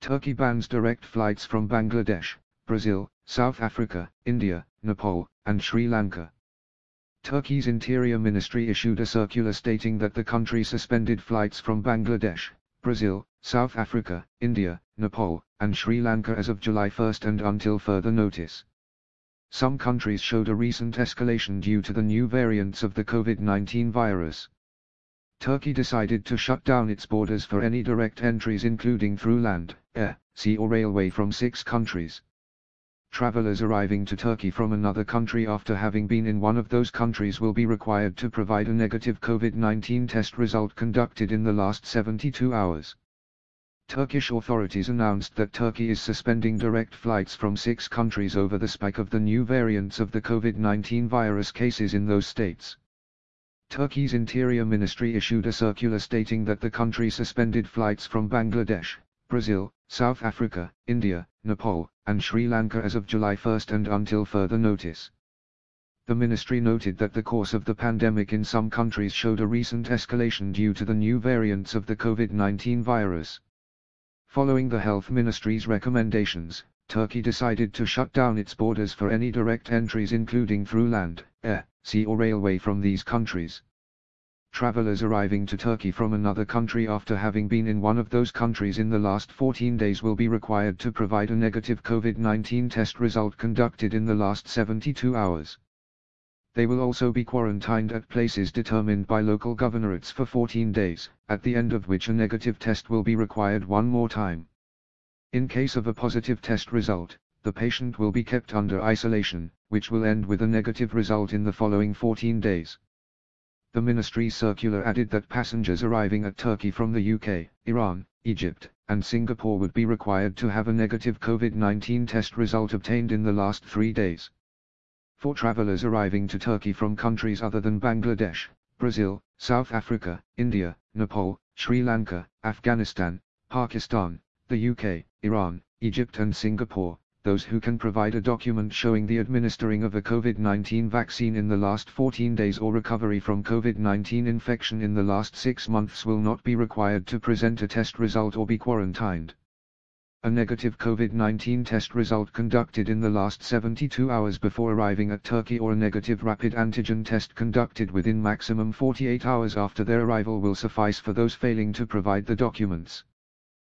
Turkey bans direct flights from Bangladesh, Brazil, South Africa, India, Nepal, and Sri Lanka. Turkey's Interior Ministry issued a circular stating that the country suspended flights from Bangladesh, Brazil, South Africa, India, Nepal, and Sri Lanka as of July 1 and until further notice. Some countries showed a recent escalation due to the new variants of the COVID-19 virus. Turkey decided to shut down its borders for any direct entries including through land, air, sea or railway from six countries. Travelers arriving to Turkey from another country after having been in one of those countries will be required to provide a negative COVID-19 test result conducted in the last 72 hours. Turkish authorities announced that Turkey is suspending direct flights from six countries over the spike of the new variants of the COVID-19 virus cases in those states. Turkey's Interior Ministry issued a circular stating that the country suspended flights from Bangladesh, Brazil, South Africa, India, Nepal, and Sri Lanka as of July 1 and until further notice. The ministry noted that the course of the pandemic in some countries showed a recent escalation due to the new variants of the COVID-19 virus. Following the health ministry's recommendations, Turkey decided to shut down its borders for any direct entries including through land, air, sea or railway from these countries. Travelers arriving to Turkey from another country after having been in one of those countries in the last 14 days will be required to provide a negative COVID-19 test result conducted in the last 72 hours. They will also be quarantined at places determined by local governorates for 14 days, at the end of which a negative test will be required one more time. In case of a positive test result, the patient will be kept under isolation, which will end with a negative result in the following 14 days. The ministry circular added that passengers arriving at Turkey from the UK, Iran, Egypt, and Singapore would be required to have a negative COVID-19 test result obtained in the last three days. For travelers arriving to Turkey from countries other than Bangladesh, Brazil, South Africa, India, Nepal, Sri Lanka, Afghanistan, Pakistan, the UK, Iran, Egypt and Singapore, those who can provide a document showing the administering of a COVID-19 vaccine in the last 14 days or recovery from COVID-19 infection in the last 6 months will not be required to present a test result or be quarantined. A negative COVID-19 test result conducted in the last 72 hours before arriving at Turkey or a negative rapid antigen test conducted within maximum 48 hours after their arrival will suffice for those failing to provide the documents.